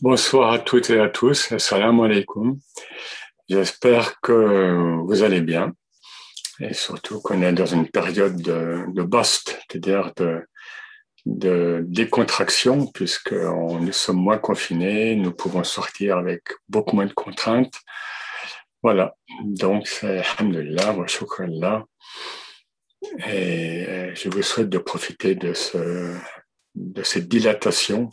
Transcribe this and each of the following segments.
Bonsoir à toutes et à tous. Assalamu alaikum. J'espère que vous allez bien et surtout qu'on est dans une période de, de bust, c'est-à-dire de, décontraction puisque nous sommes moins confinés, nous pouvons sortir avec beaucoup moins de contraintes. Voilà. Donc, c'est alhamdulillah, wa shukranlah. Et je vous souhaite de profiter de ce, de cette dilatation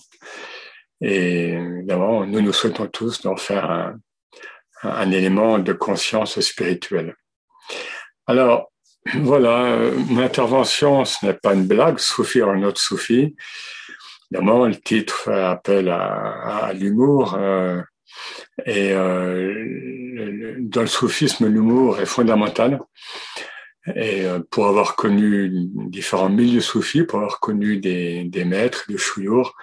et évidemment, nous nous souhaitons tous d'en faire un, un, élément de conscience spirituelle. Alors, voilà, euh, mon intervention, ce n'est pas une blague, Soufi ou un autre Soufi. Évidemment, le titre fait appel à, à l'humour. Euh, et euh, dans le soufisme, l'humour est fondamental. Et euh, pour avoir connu différents milieux soufis, pour avoir connu des, des maîtres, des chouyours,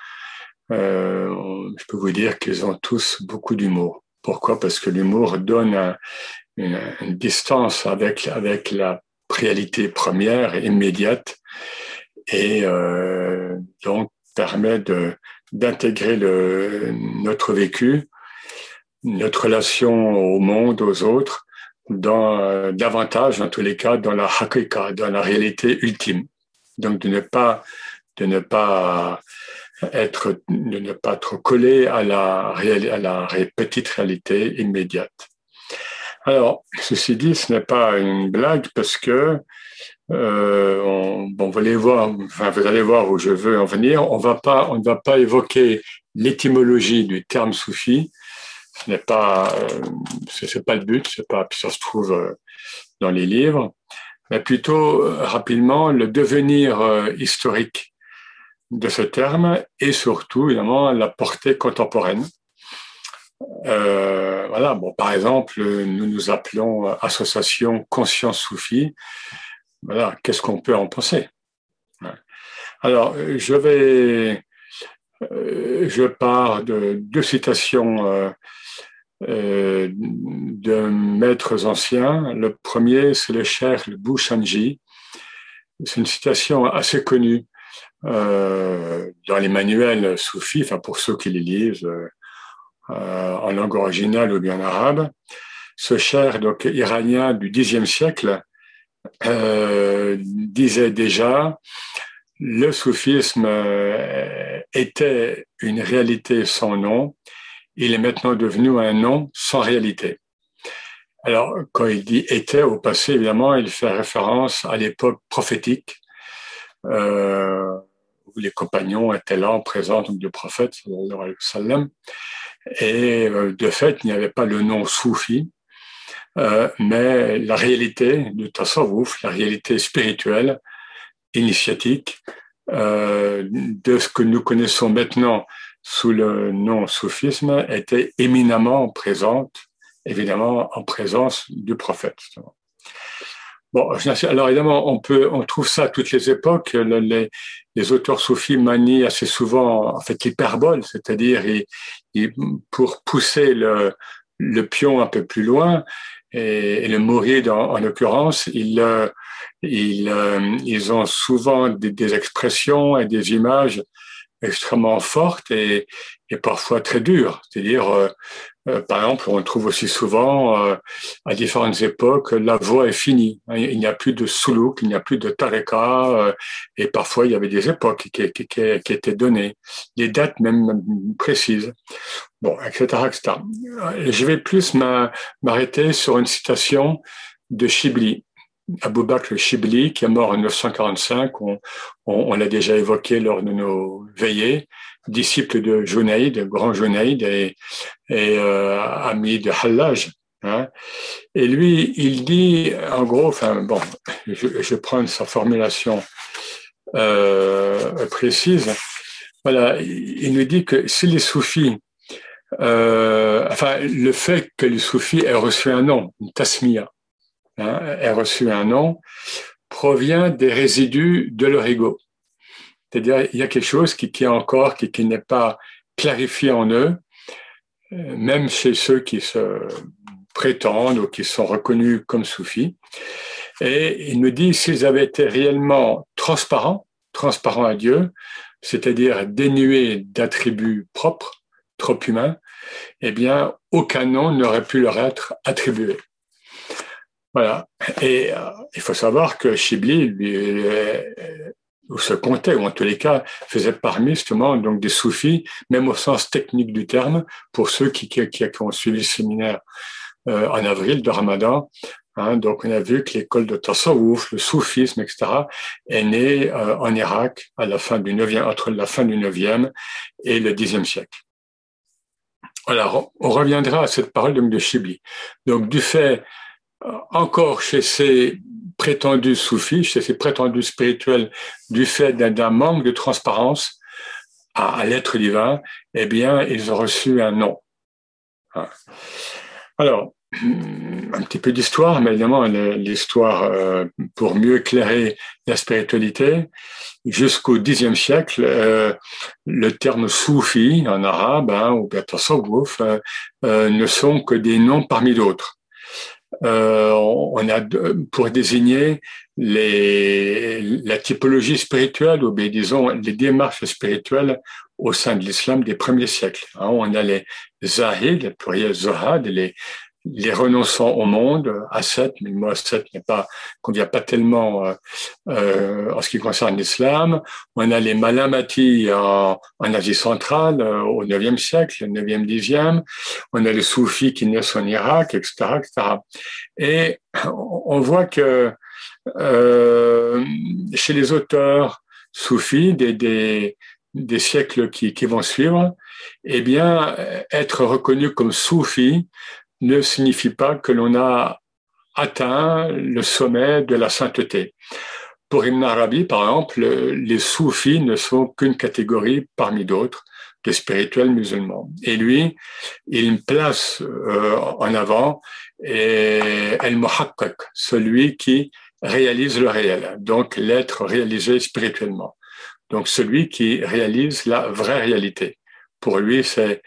je peux vous dire qu'ils ont tous beaucoup d'humour. Pourquoi? Parce que l'humour donne une, distance avec, avec la réalité première et immédiate et euh, donc permet d'intégrer notre vécu, notre relation au monde, aux autres, dans davantage, en tous les cas, dans la hakika, dans la réalité ultime. Donc de ne pas de ne pas être, de ne pas trop coller à la, à la petite réalité immédiate. Alors, ceci dit, ce n'est pas une blague parce que euh, on, bon, vous allez voir, enfin, vous allez voir où je veux en venir. On va pas, on ne va pas évoquer l'étymologie du terme soufi. Ce n'est pas, euh, c'est pas le but. C'est pas, ça se trouve euh, dans les livres, mais plutôt euh, rapidement le devenir euh, historique de ce terme et surtout, évidemment, la portée contemporaine. Euh, voilà, bon, par exemple, nous nous appelons Association Conscience Soufie. Voilà, qu'est-ce qu'on peut en penser? Alors, je vais, euh, je pars de deux citations euh, euh, de maîtres anciens. Le premier, c'est le cher Bouchanji. C'est une citation assez connue euh, dans les manuels soufis, enfin pour ceux qui les lisent euh, en langue originale ou bien en arabe. Ce cher donc iranien du Xe siècle euh, disait déjà le soufisme euh, était une réalité sans nom, il est maintenant devenu un nom sans réalité. Alors, quand il dit était au passé, évidemment, il fait référence à l'époque prophétique, euh, où les compagnons étaient là en présence du prophète, et euh, de fait, il n'y avait pas le nom soufi, euh, mais la réalité du tasawwuf, la réalité spirituelle, initiatique, euh, de ce que nous connaissons maintenant sous le nom soufisme, était éminemment présente, évidemment en présence du prophète. Bon, alors évidemment, on peut, on trouve ça à toutes les époques. Les, les auteurs soufis manient assez souvent, en fait, l'hyperbole, c'est-à-dire pour pousser le, le pion un peu plus loin et, le mourir en, l'occurrence, ils, euh, ils, euh, ils ont souvent des, des, expressions et des images extrêmement fortes et, et parfois très dures. C'est-à-dire, euh, par exemple, on trouve aussi souvent euh, à différentes époques la voie est finie. Il n'y a plus de soulouk, il n'y a plus de tareka, euh, et parfois il y avait des époques qui, qui, qui, qui, étaient données, des dates même précises. Bon, etc., etc. Je vais plus m'arrêter sur une citation de Chibli. Abou Bakr Chibli, qui est mort en 1945, on, on, on l'a déjà évoqué lors de nos veillées, disciple de Junaïd, grand Junaïd et, et euh, ami de Hallaj. Hein. Et lui, il dit, en gros, enfin bon, je, je prends sa formulation euh, précise. Voilà, il nous dit que si les soufis, euh, enfin, le fait que les soufis aient reçu un nom, une tasmiya, hein, aient reçu un nom, provient des résidus de leur ego. C'est-à-dire, il y a quelque chose qui, qui est encore, qui, qui n'est pas clarifié en eux, euh, même chez ceux qui se prétendent ou qui sont reconnus comme soufis. Et il me dit, s'ils avaient été réellement transparents, transparents à Dieu, c'est-à-dire dénués d'attributs propres, trop humain, eh bien, aucun nom n'aurait pu leur être attribué. Voilà. Et euh, il faut savoir que Chibli, lui, se comptait, ou en tous les cas, faisait parmi justement donc des soufis, même au sens technique du terme, pour ceux qui, qui, qui ont suivi le séminaire euh, en avril de Ramadan. Hein, donc on a vu que l'école de Tasawwuf, le soufisme, etc., est née euh, en Irak à la fin du 9e, entre la fin du 9e et le 10e siècle. Alors, on reviendra à cette parole de Chibli. Donc, du fait, euh, encore chez ces prétendus soufis, chez ces prétendus spirituels, du fait d'un manque de transparence à, l'être divin, eh bien, ils ont reçu un nom. Hein. Alors, un petit peu d'histoire, mais évidemment l'histoire euh, pour mieux éclairer la spiritualité. Jusqu'au Xe siècle, euh, le terme soufi en arabe hein, ou bien euh, ne sont que des noms parmi d'autres. Euh, on a pour désigner les, la typologie spirituelle ou bien disons les démarches spirituelles au sein de l'islam des premiers siècles. Hein, on a les zahid, le pluriel zohad, les, les renonçants au monde, ascètes, mais le mot n'est pas, convient pas tellement euh, euh, en ce qui concerne l'islam. On a les malamati en, en Asie centrale euh, au IXe siècle, 9e, 10e. On a les soufis qui naissent en Irak, etc., etc. Et on voit que euh, chez les auteurs soufis des, des, des siècles qui, qui vont suivre, eh bien, être reconnu comme soufi, ne signifie pas que l'on a atteint le sommet de la sainteté. Pour Ibn Arabi, par exemple, les soufis ne sont qu'une catégorie parmi d'autres de spirituels musulmans. Et lui, il place euh, en avant El Muhakkak, celui qui réalise le réel, donc l'être réalisé spirituellement. Donc celui qui réalise la vraie réalité. Pour lui, c'est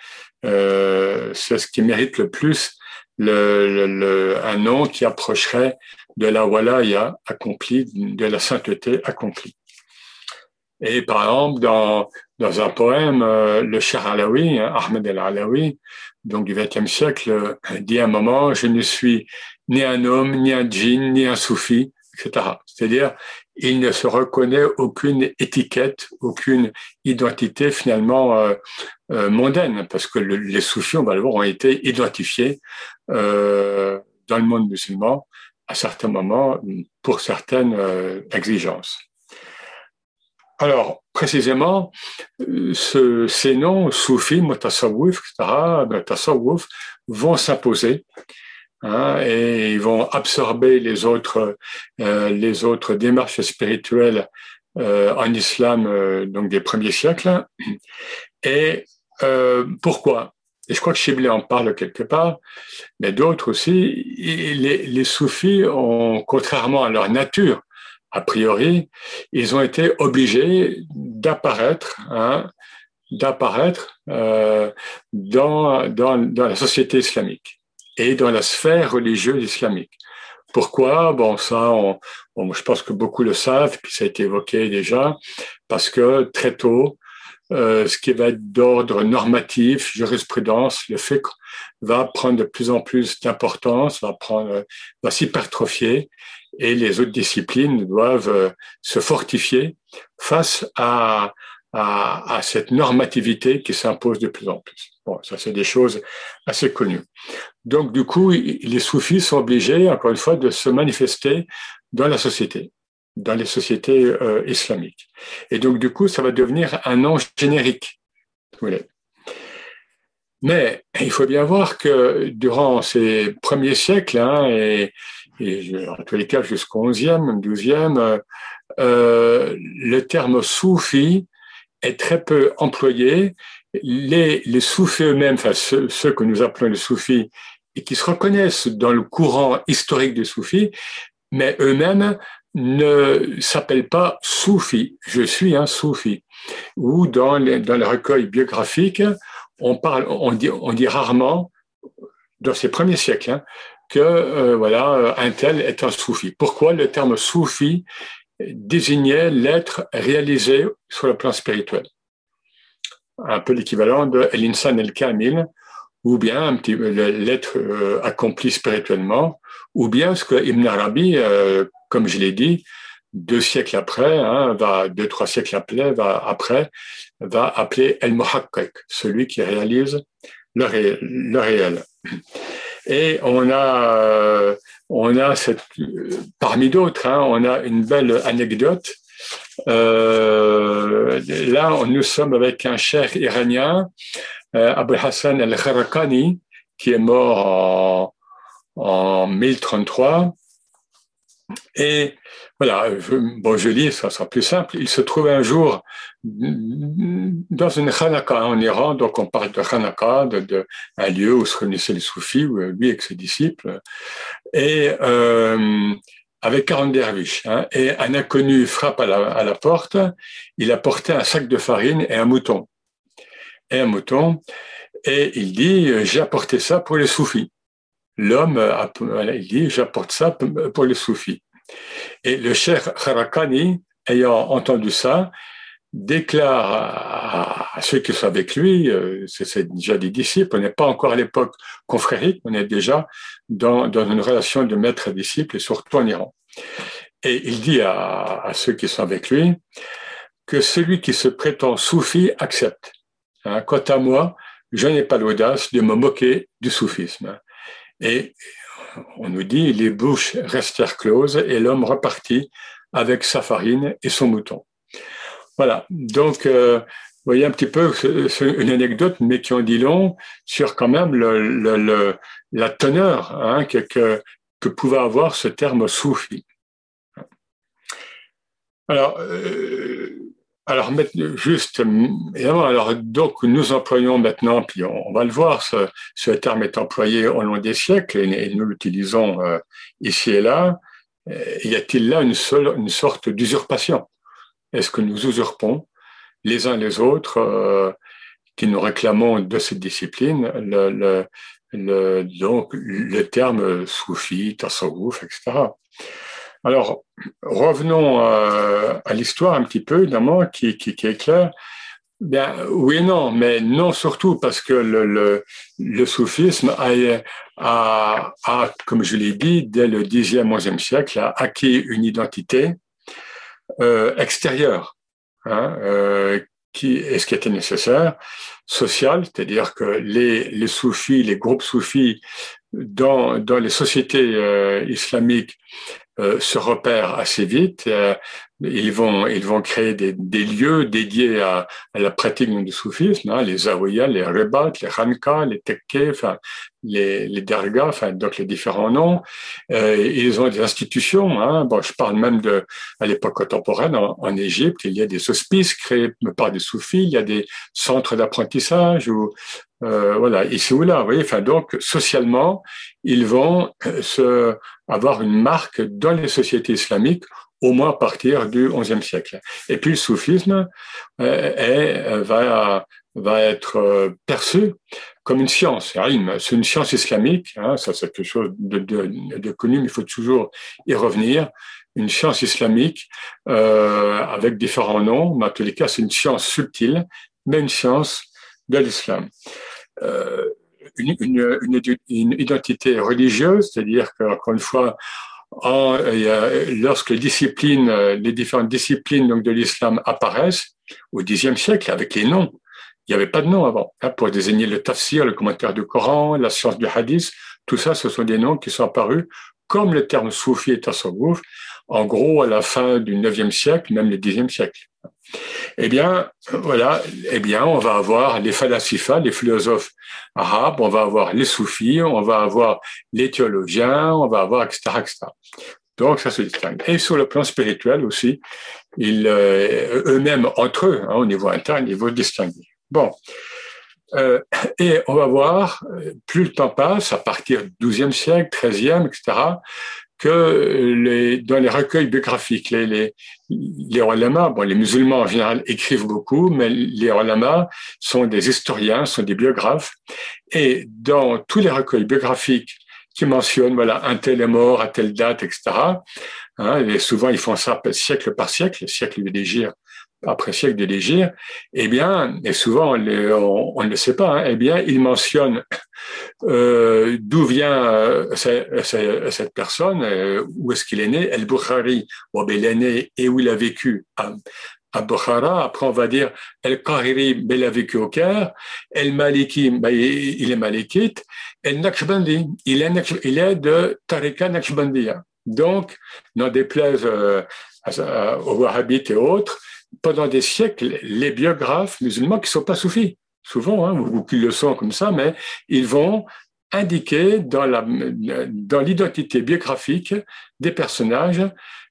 euh, ce qui mérite le plus un nom qui approcherait de la walaya accomplie, de la sainteté accomplie. Et par exemple, dans, dans un poème, euh, le Cher Alaoui, hein, Ahmed el-Alaoui, donc du XXe siècle, dit à un moment, je ne suis ni un homme, ni un djinn, ni un soufi, etc. C'est-à-dire, il ne se reconnaît aucune étiquette, aucune identité finalement euh, euh, mondaine, parce que les soufis, on va le voir, ont été identifiés euh, dans le monde musulman à certains moments pour certaines exigences. Alors, précisément, ce, ces noms, soufis, mutasawwif, etc., ben, tasawwuf, vont s'imposer Hein, et ils vont absorber les autres, euh, les autres démarches spirituelles euh, en islam euh, donc des premiers siècles. Et euh, pourquoi? Et je crois que Shibli en parle quelque part, mais d'autres aussi. Les, les soufis ont, contrairement à leur nature, a priori, ils ont été obligés d'apparaître, hein, d'apparaître euh, dans, dans, dans la société islamique et dans la sphère religieuse islamique. Pourquoi? Bon, ça, on, je pense que beaucoup le savent, puis ça a été évoqué déjà, parce que très tôt, euh, ce qui va être d'ordre normatif, jurisprudence, le fait va prendre de plus en plus d'importance, va prendre, va s'hypertrophier, et les autres disciplines doivent euh, se fortifier face à, à, cette normativité qui s'impose de plus en plus. Bon, ça c'est des choses assez connues. Donc du coup, les soufis sont obligés, encore une fois, de se manifester dans la société, dans les sociétés euh, islamiques. Et donc du coup, ça va devenir un nom générique. Mais il faut bien voir que durant ces premiers siècles, hein, et, en tous les cas jusqu'au 11e, 12e, euh, le terme soufi est très peu employé. Les, les soufis eux-mêmes, enfin ceux, que nous appelons les soufis, et qui se reconnaissent dans le courant historique des soufis, mais eux-mêmes ne s'appellent pas soufis. Je suis un soufi. Ou dans les, dans les recueils biographiques, on parle, on dit, on dit rarement, dans ces premiers siècles, hein, que euh, voilà, un tel est un soufi. Pourquoi le terme soufi désignait l'être réalisé sur le plan spirituel. un peu l'équivalent de l'insan el kamil, ou bien l'être euh, accompli spirituellement, ou bien ce que Ibn Arabi, euh, comme je l'ai dit, deux siècles après, hein, va deux trois siècles après, va après, va appeler el muhakkak, celui qui réalise le, le réel. Et on a, euh, on a cette, parmi d'autres, hein, on a une belle anecdote. Euh, là, nous sommes avec un cher iranien, euh, Hassan al-Kharakani, qui est mort en, en 1033 et voilà, bon, je lis, ça sera plus simple. Il se trouvait un jour dans une Hanaka en Iran, donc on parle de Hanaka, de, un lieu où se réunissaient les soufis, lui et ses disciples, et euh, avec 40 derviches. Hein, et un inconnu frappe à la, porte, il apportait un sac de farine et un mouton. Et un mouton, et il dit, j'ai apporté ça pour les soufis l'homme, il dit, j'apporte ça pour les soufis. Et le cher Harakani, ayant entendu ça, déclare à, ceux qui sont avec lui, euh, c'est déjà des disciples, on n'est pas encore à l'époque confrérique, on est déjà dans, une relation de maître-disciple, et surtout en Iran. Et il dit à, à, ceux qui sont avec lui que celui qui se prétend soufi accepte. Hein, quant à moi, je n'ai pas l'audace de me moquer du soufisme. Et on nous dit, les bouches restèrent closes et l'homme repartit avec sa farine et son mouton. Voilà. Donc, euh, vous voyez un petit peu une anecdote, mais qui en dit long sur quand même la teneur hein, que, que, que, pouvait avoir ce terme soufi. Alors, euh, alors, juste, alors, donc, nous employons maintenant, puis on, va le voir, ce, ce, terme est employé au long des siècles et, nous l'utilisons euh, ici et là. Y a-t-il là une, seule, une sorte d'usurpation? Est-ce que nous usurpons les uns les autres euh, qui nous réclamons de cette discipline? Le, le, le donc, le terme soufi, tasawwuf, etc. Alors, revenons euh, à l'histoire un petit peu, évidemment, qui, est claire. Bien, oui et non, mais non surtout parce que le, soufisme a, comme je l'ai dit, dès le 10e, 11e siècle, a acquis une identité euh, extérieure, hein, euh, qui est ce qui était nécessaire, sociale, c'est-à-dire que les, soufis, les groupes soufis dans, les sociétés islamiques se repèrent assez vite. Ils vont ils vont créer des, des lieux dédiés à, à, la pratique du soufisme, hein, les zawiyas, les rebat, les khanka, les tekke, enfin les les dargas, enfin donc les différents noms. Euh, ils ont des institutions. Hein, bon, je parle même de à l'époque contemporaine en, en, Égypte, il y a des hospices créés par des soufis, il y a des centres d'apprentissage ou euh, voilà ici ou là. Vous voyez, enfin donc socialement, ils vont euh, se avoir une marque dans les sociétés islamiques au moins à partir du XIe siècle. Et puis le soufisme euh, est, euh, va, va être euh, perçu comme une science. C'est une science islamique, hein, ça c'est quelque chose de, de, de, connu, mais il faut toujours y revenir. Une science islamique euh, avec différents noms, mais en tous les cas c'est une science subtile, mais une science de l'islam. Euh, une, une, une, une, identité religieuse, c'est-à-dire qu'encore une fois, en, lorsque les disciplines, les différentes disciplines donc, de l'islam apparaissent au Xe siècle avec les noms, il n'y avait pas de nom avant. Hein, pour désigner le tafsir, le commentaire du Coran, la science du hadith, tout ça, ce sont des noms qui sont apparus comme le terme soufi et tasawwuf, en gros à la fin du IXe siècle, même le Xe siècle. Eh bien, voilà, eh bien, on va avoir les falasifa, les philosophes arabes, on va avoir les soufis, on va avoir les théologiens, on va avoir etc., etc. Donc, ça se distingue. Et sur le plan spirituel aussi, ils, euh, eux-mêmes, entre eux, hein, au niveau interne, ils vont distinguer. Bon. Euh, et on va voir, plus le temps passe, à partir du XIIe siècle, XIIIe, etc., que les, dans les recueils biographiques, les, les, les bon, les musulmans en général écrivent beaucoup, mais les ulama sont des historiens, sont des biographes, et dans tous les recueils biographiques qui mentionnent, voilà, un tel est mort à telle date, etc., hein, et souvent ils font ça siècle par siècle, siècle de après siècle de l'Égypte, eh bien, et souvent on, ne le sait pas, hein, eh bien, il mentionne euh, d'où vient euh, cette personne, euh, où est-ce qu'il est né, El Bukhari, bon, ben, il est né et où il a vécu? À, à. Après, on va dire El Qahiri, ben, il a vécu au Caire. El Maliki, ben, il est malikite. El Naqshbandi, il est, de Tariqa Naqshbandiya. Donc, n'en déplaise aux Wahhabites et autres, pendant des siècles, les biographes musulmans qui ne sont pas soufis, souvent, hein, ou qui le sont comme ça, mais ils vont indiquer dans, l'identité biographique des personnages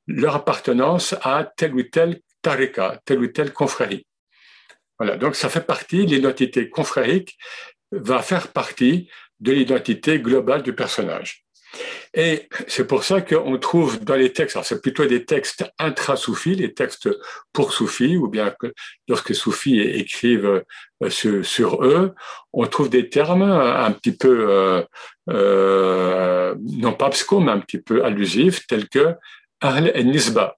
leur appartenance à tel ou tel tariqa, telle ou telle confrérie. Voilà, donc ça fait partie, l'identité confrérique va faire partie de l'identité globale du personnage. Et c'est pour ça qu'on trouve dans les textes, alors c'est plutôt des textes intra-soufis, les textes pour soufis, ou bien que lorsque soufis écrivent euh, sur, eux, on trouve des termes un petit peu, euh, euh, non pas abscons, mais un petit peu allusifs, tels que Nisba,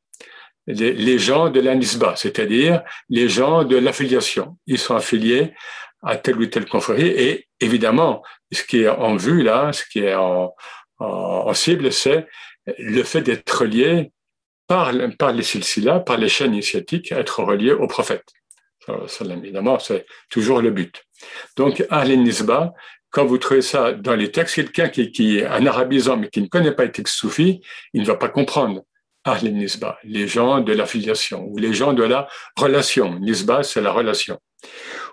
les, gens de la Nisba, c'est-à-dire les gens de l'affiliation. Ils sont affiliés à telle ou telle confrérie et évidemment, ce qui est en vue là, ce qui est en, en, cible, c'est le fait d'être relié par, par les silsila, par les chaînes initiatiques, être relié au prophète. Ça, évidemment, c'est toujours le but. Donc, Ahl Nisba, quand vous trouvez ça dans les textes, quelqu'un qui, qui est un arabisant mais qui ne connaît pas les textes soufis, il ne va pas comprendre. Ahl Nisba, les gens de l'affiliation ou les gens de la relation. Nisba, c'est la relation.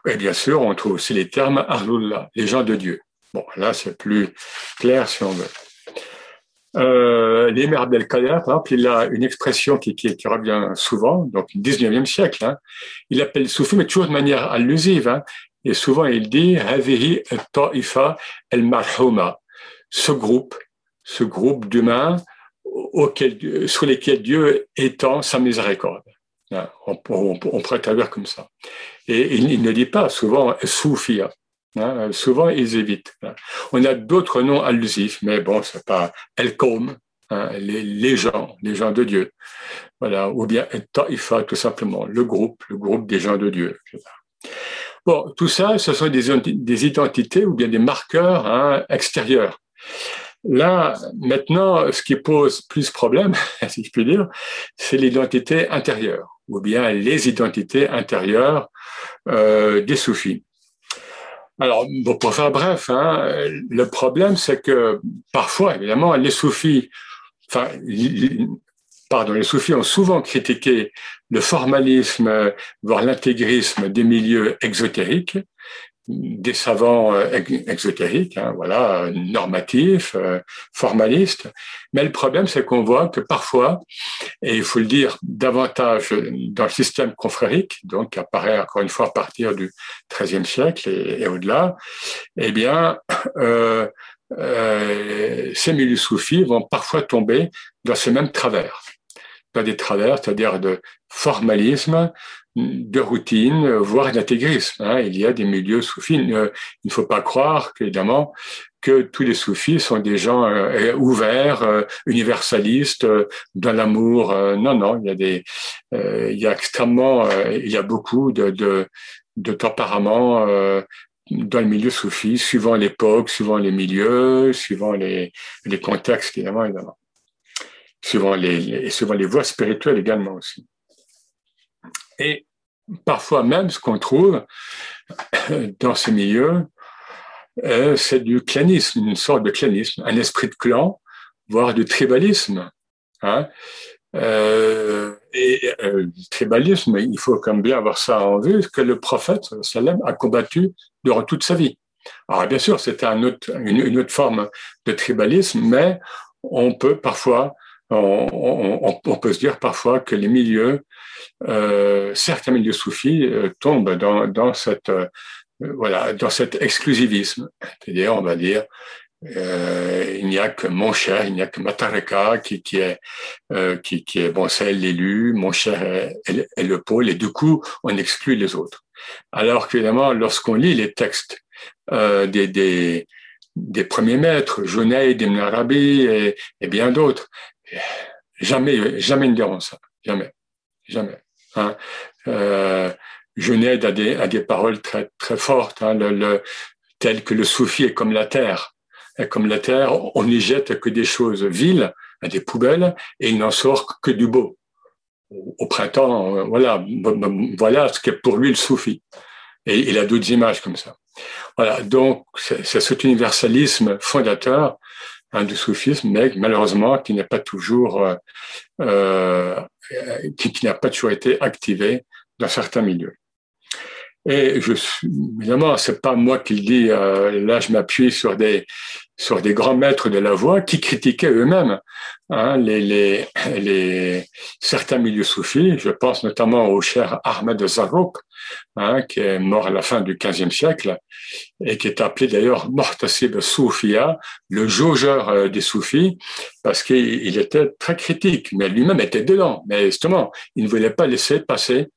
Et bien sûr, on trouve aussi les termes Ahlullah, les gens de Dieu. Bon, là, c'est plus clair si on veut. Euh, L'Émir Abdelkader, par exemple, il a une expression qui, qui, qui revient souvent, donc 19e siècle. Hein. Il appelle soufi, mais toujours de manière allusive. Hein. Et souvent, il dit Havihi ta'ifa el marhuma ce groupe, ce groupe d'humains auquel, sur lesquels Dieu étend sa miséricorde. Hein. On, on, on pourrait traduire comme ça. Et il, il ne dit pas souvent soufia. Hein, souvent, ils évitent. On a d'autres noms allusifs, mais bon, c'est pas El hein, les, gens, les gens de Dieu. Voilà, ou bien Ta'ifa, tout simplement, le groupe, le groupe des gens de Dieu. Bon, tout ça, ce sont des, des identités ou bien des marqueurs hein, extérieurs. Là, maintenant, ce qui pose plus problème, si je puis dire, c'est l'identité intérieure, ou bien les identités intérieures euh, des soufis. Alors, pour faire bref, hein, le problème, c'est que parfois, évidemment, les soufis, pardon, les soufis ont souvent critiqué le formalisme, voire l'intégrisme des milieux exotériques, des savants euh, exotériques, hein, voilà, normatifs, euh, formalistes. Mais le problème, c'est qu'on voit que parfois, et il faut le dire davantage dans le système confrérique, donc qui apparaît encore une fois à partir du XIIIe siècle et, au-delà, eh bien, euh, euh, ces milieux soufis vont parfois tomber dans ce même travers, dans des travers, c'est-à-dire de formalisme, de routine, voire d'intégrisme. Hein. Il y a des milieux soufis. Il ne faut pas croire, évidemment, que tous les soufis sont des gens euh, ouverts, euh, universalistes, euh, dans l'amour. non, non, il y a des, il y a extrêmement, il y a beaucoup de, de, de tempéraments dans le milieu soufi, suivant l'époque, suivant les milieux, suivant les, les contextes, évidemment, évidemment. Suivant les, les, suivant les voies spirituelles également aussi. Et parfois même, ce qu'on trouve dans ces milieux, euh, c'est du clanisme, une sorte de clanisme, un esprit de clan, voire du tribalisme. Hein. Euh, et euh, le tribalisme, il faut quand même bien avoir ça en vue, que le prophète sallam a combattu durant toute sa vie. Alors bien sûr, c'était un autre, une, autre forme de tribalisme, mais on peut parfois, on, peut se dire parfois que les milieux euh, certains milieux soufis euh, tombent dans, dans cette euh, voilà dans cet exclusivisme. C'est-à-dire, on va dire, il n'y a que mon cher, il n'y a que Matareka qui, qui est qui, qui est bon, c'est l'élu, mon cher est, le pôle, et du coup, on exclut les autres. Alors qu'évidemment, lorsqu'on lit les textes des, des, premiers maîtres, Junaid, Ibn Arabi et bien d'autres, jamais jamais ça, jamais, jamais. Hein. Euh, je n'aide à des, à des paroles très, très fortes, hein, le, telles que le soufi est comme la terre. Comme la terre, on n'y jette que des choses viles, des poubelles, et il n'en sort que du beau. Au printemps, euh, voilà, voilà ce qu'est pour lui le soufi. Et il a d'autres images comme ça. Voilà, donc c'est cet universalisme fondateur hein, du soufisme, mais malheureusement qui n'est pas toujours, euh, euh qui, qui n'a pas toujours été activé dans certains milieux. Et je évidemment, c'est pas moi qui le dis. Euh, là, je m'appuie sur des sur des grands maîtres de la voix qui critiquaient eux-mêmes hein, les, les, les, certains milieux soufis. Je pense notamment au cher Ahmed Zarrouk, hein, qui est mort à la fin du XVe siècle et qui est appelé d'ailleurs Mortasib Soufia, le jaugeur euh, des soufis, parce qu'il était très critique, mais lui-même était dedans. Mais justement, il ne voulait pas laisser passer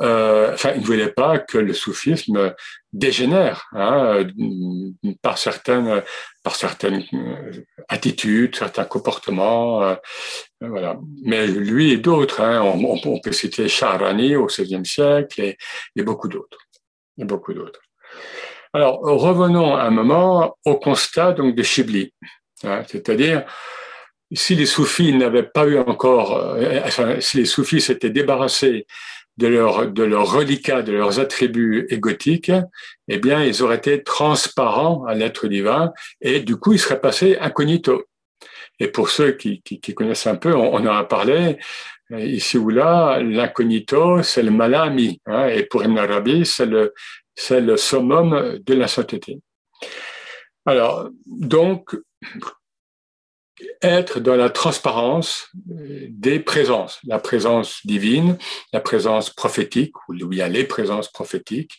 euh, enfin, il ne voulait pas que le soufisme dégénère hein, par certaines, par certaines euh, attitudes, certains comportements. Euh, voilà. Mais lui et d'autres, hein, on, peut citer Charani au XVIe siècle et, beaucoup d'autres, et beaucoup d'autres. Alors revenons un moment au constat donc de Chibli, hein, c'est-à-dire si les soufis n'avaient pas eu encore, enfin, si les soufis s'étaient débarrassés de leurs de leur reliquats, de leurs attributs égotiques, eh bien, ils auraient été transparents à l'être divin et du coup, ils seraient passés incognito. Et pour ceux qui, qui, qui connaissent un peu, on, en a parlé euh, ici ou là, l'incognito, c'est le malami, hein, et pour Ibn Arabi, c'est le, c'est le summum de la sainteté. Alors, donc, être dans la transparence euh, des présences, la présence divine, la présence prophétique, ou il y a les présences prophétiques,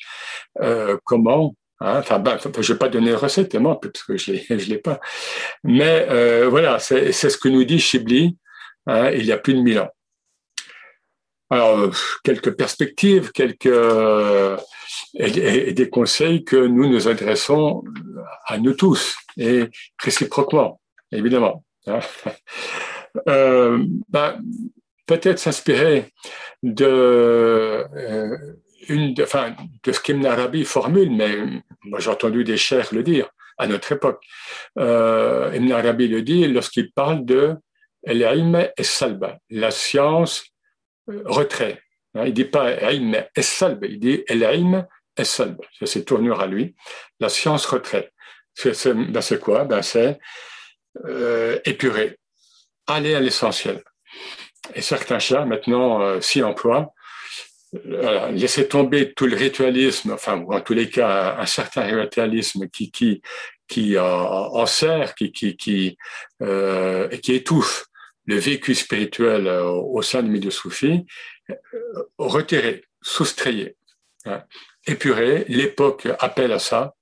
euh, comment hein, Enfin, ben, je vais pas donner de recette, moi, parce que je ne l'ai pas. Mais euh, voilà, c'est ce que nous dit Chibli hein, il y a plus de mille ans. Alors, quelques perspectives, quelques et, des conseils que nous nous adressons à nous tous et réciproquement, évidemment. Hein. Euh, ben, peut-être s'inspirer de, euh, de, ce qu'Ibn Arabi formule, mais moi j'ai entendu des chers le dire à notre époque. Euh, Ibn Arabi le dit lorsqu'il parle de l'ilm et salba, la science euh, retrait. Hein, il dit pas ilm et salba, il dit l'ilm et salba. C'est ses tournures à lui. La science retrait. C'est ben quoi? Ben C'est euh, aller à l'essentiel. Et certains chats, maintenant, euh, s'y emploient. Euh, laisser tomber tout le ritualisme, enfin, en tous les cas, un, certain ritualisme qui, qui, qui en, sert, qui, qui, qui, euh, qui étouffe le vécu spirituel au sein du milieu soufi, retirer, soustrayer, hein, épurer. L'époque appelle à ça,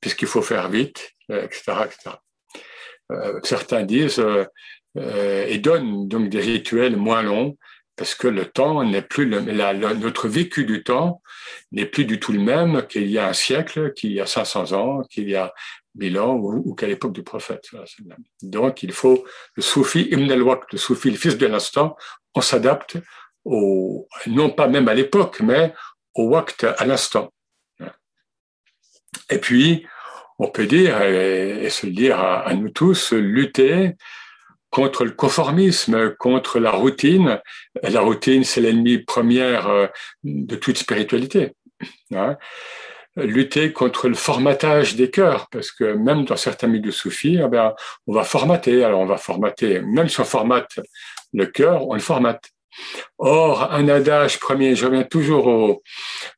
puisqu'il faut faire vite, etc., etc. Euh, certains disent, euh, euh, et donnent donc des rituels moins longs, parce que le temps n'est plus le, notre vécu du temps n'est plus du tout le même qu'il y a un siècle, qu'il y a 500 ans, qu'il y a 1000 ans ou, qu'à l'époque du prophète. Donc il faut le soufi, Ibn al-Waqt, le soufi, le fils de l'instant, on s'adapte au, non pas même à l'époque, mais au waqt, à l'instant. Et puis, on peut dire, et, se dire à, nous tous, lutter contre le conformisme, contre la routine. La routine, c'est l'ennemi première euh, de toute spiritualité. Hein. Lutter contre le formatage des cœurs, parce que même dans certains milieux soufis, eh ben, on va formater. Alors on va formater, même si on formate le cœur, on le formate. Or, un adage premier, je reviens toujours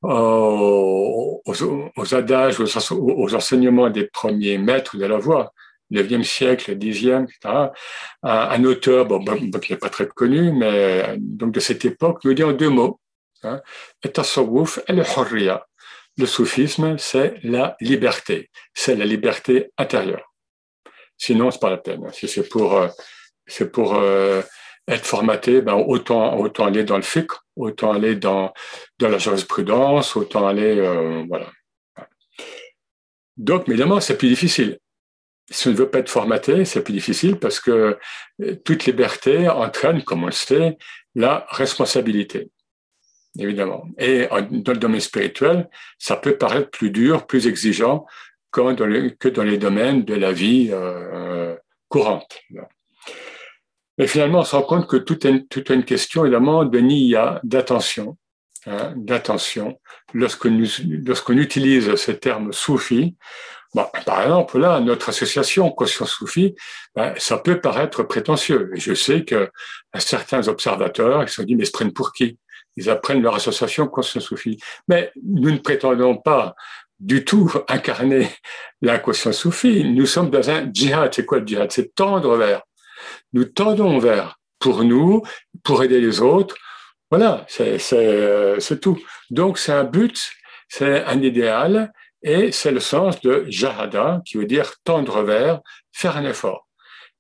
aux, adages, aux, enseignements des premiers maîtres de la voix, 9e siècle, 10e, etc. Un, auteur, qui n'est pas très connu, mais donc de cette époque, me dit en deux mots, hein, et le Le soufisme, c'est la liberté, c'est la liberté intérieure. Sinon, c'est pas la peine. Si c'est pour, euh, c'est pour euh, être formaté, ben autant autant aller dans le fiqh, autant aller dans la jurisprudence, autant aller euh, voilà. Donc évidemment c'est plus difficile. Si on ne veut pas être formaté, c'est plus difficile parce que euh, toute liberté entraîne, comme on le sait, la responsabilité. évidemment. Et dans le domaine spirituel, ça peut paraître plus dur, plus exigeant que dans les, que dans les domaines de la vie euh, courante. Mais finalement, on se rend compte que tout est, tout est une question, évidemment, de niya, d'attention. Hein, d'attention. Lorsqu'on lorsqu'on utilise ce terme soufi, Bon, par exemple, là, notre association Conscience Soufi, ben, ça peut paraître prétentieux. Et je sais que certains observateurs, ils se sont dit, mais se prennent pour qui? Ils apprennent leur association Conscience Soufi. Mais nous ne prétendons pas du tout incarner la conscience soufie. Nous sommes dans un djihad. C'est quoi le djihad? C'est tendre vers. Nous tendons vers pour nous, pour aider les autres. Voilà, c'est tout. Donc c'est un but, c'est un idéal et c'est le sens de jahada, qui veut dire tendre vers, faire un effort.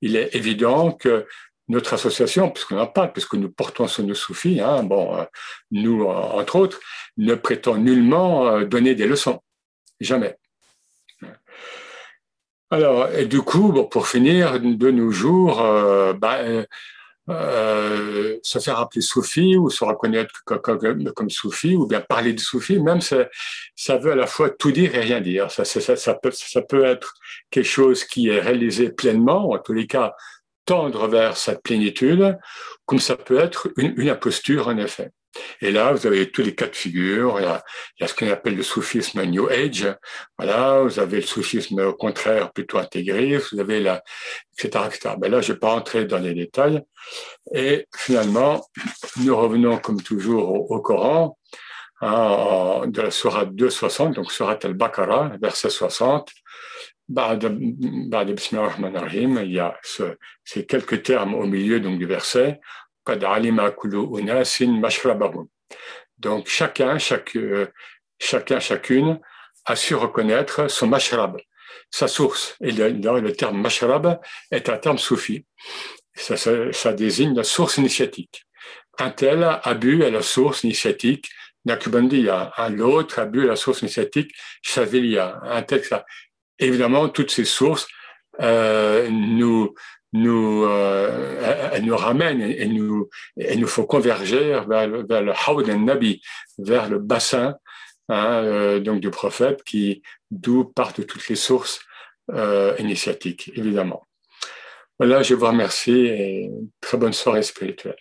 Il est évident que notre association, puisqu'on en parle, puisque nous portons sur nos soufis, hein, bon, euh, nous, entre autres, ne prétend nullement euh, donner des leçons. Jamais. Alors, et du coup, bon, pour finir, de nos jours, euh, ben, euh, se faire appeler soufi ou se reconnaître comme, comme, soufi ou bien parler de soufi, même ça, ça veut à la fois tout dire et rien dire. Ça, ça, ça, peut, ça peut être quelque chose qui est réalisé pleinement, ou en tous les cas tendre vers cette plénitude, comme ça peut être une, une imposture en effet. Et là, vous avez tous les cas de figure. Il y a, ce qu'on appelle le soufisme New Age. Voilà, vous avez le soufisme au contraire plutôt intégriste. Vous avez la, etc., etc. Mais là, je vais pas entrer dans les détails. Et finalement, nous revenons comme toujours au, Coran, hein, de la Surah 260, donc Surah al-Baqarah, verset 60. Il y a ce, ces quelques termes au milieu donc du verset. Donc chacun, chaque, euh, chacun, chacune a su reconnaître son mashrab, sa source. Et le, le terme mashrab est un terme soufi. Ça, ça, désigne la source initiatique. Un tel a bu à la source initiatique Nakbandiya, un autre a bu à la source initiatique Shavilia, un tel ça. Évidemment, toutes ces sources euh, nous nous, euh, elle nous ramène et nous, elle nous faut converger vers, vers le Hawd al-Nabi, vers le bassin hein, euh, donc du prophète qui d'où partent toutes les sources euh, initiatiques, évidemment. Voilà, je vous remercie et très bonne soirée spirituelle.